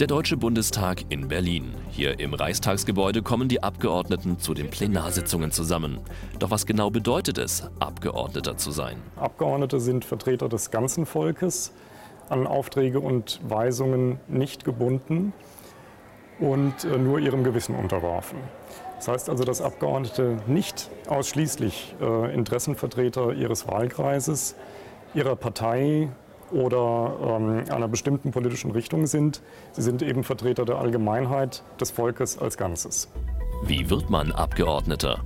Der Deutsche Bundestag in Berlin. Hier im Reichstagsgebäude kommen die Abgeordneten zu den Plenarsitzungen zusammen. Doch was genau bedeutet es, Abgeordneter zu sein? Abgeordnete sind Vertreter des ganzen Volkes, an Aufträge und Weisungen nicht gebunden und äh, nur ihrem Gewissen unterworfen. Das heißt also, dass Abgeordnete nicht ausschließlich äh, Interessenvertreter ihres Wahlkreises, ihrer Partei oder ähm, einer bestimmten politischen Richtung sind. Sie sind eben Vertreter der Allgemeinheit des Volkes als Ganzes. Wie wird man Abgeordneter?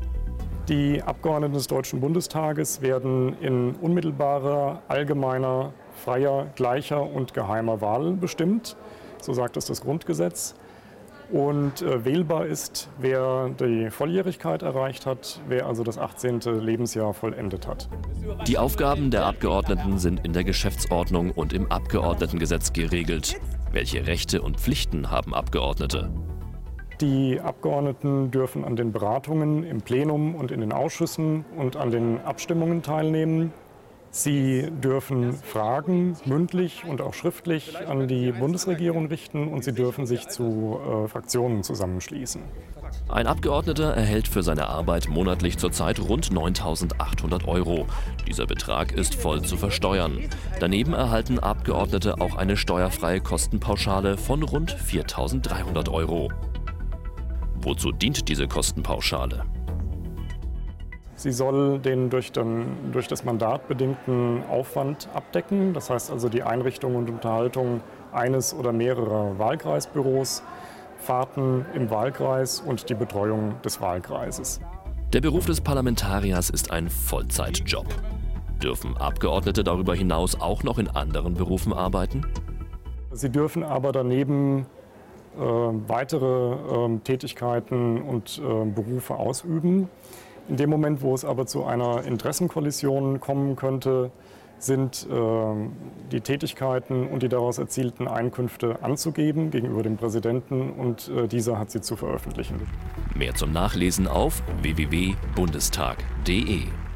Die Abgeordneten des Deutschen Bundestages werden in unmittelbarer, allgemeiner, freier, gleicher und geheimer Wahl bestimmt. So sagt es das Grundgesetz. Und äh, wählbar ist, wer die Volljährigkeit erreicht hat, wer also das 18. Lebensjahr vollendet hat. Die Aufgaben der Abgeordneten sind in der Geschäftsordnung und im Abgeordnetengesetz geregelt. Welche Rechte und Pflichten haben Abgeordnete? Die Abgeordneten dürfen an den Beratungen im Plenum und in den Ausschüssen und an den Abstimmungen teilnehmen. Sie dürfen Fragen mündlich und auch schriftlich an die Bundesregierung richten und sie dürfen sich zu äh, Fraktionen zusammenschließen. Ein Abgeordneter erhält für seine Arbeit monatlich zurzeit rund 9.800 Euro. Dieser Betrag ist voll zu versteuern. Daneben erhalten Abgeordnete auch eine steuerfreie Kostenpauschale von rund 4.300 Euro. Wozu dient diese Kostenpauschale? Sie soll den durch, den durch, das Mandat bedingten Aufwand abdecken, das heißt also die Einrichtung und Unterhaltung eines oder mehrerer Wahlkreisbüros, Fahrten im Wahlkreis und die Betreuung des Wahlkreises. Der Beruf des Parlamentariers ist ein Vollzeitjob. Dürfen Abgeordnete darüber hinaus auch noch in anderen Berufen arbeiten? Sie dürfen aber daneben äh, weitere äh, Tätigkeiten und äh, Berufe ausüben. In dem Moment, wo es aber zu einer Interessenkollision kommen könnte, sind äh, die Tätigkeiten und die daraus erzielten Einkünfte anzugeben gegenüber dem Präsidenten und äh, dieser hat sie zu veröffentlichen. Mehr zum Nachlesen auf www.bundestag.de.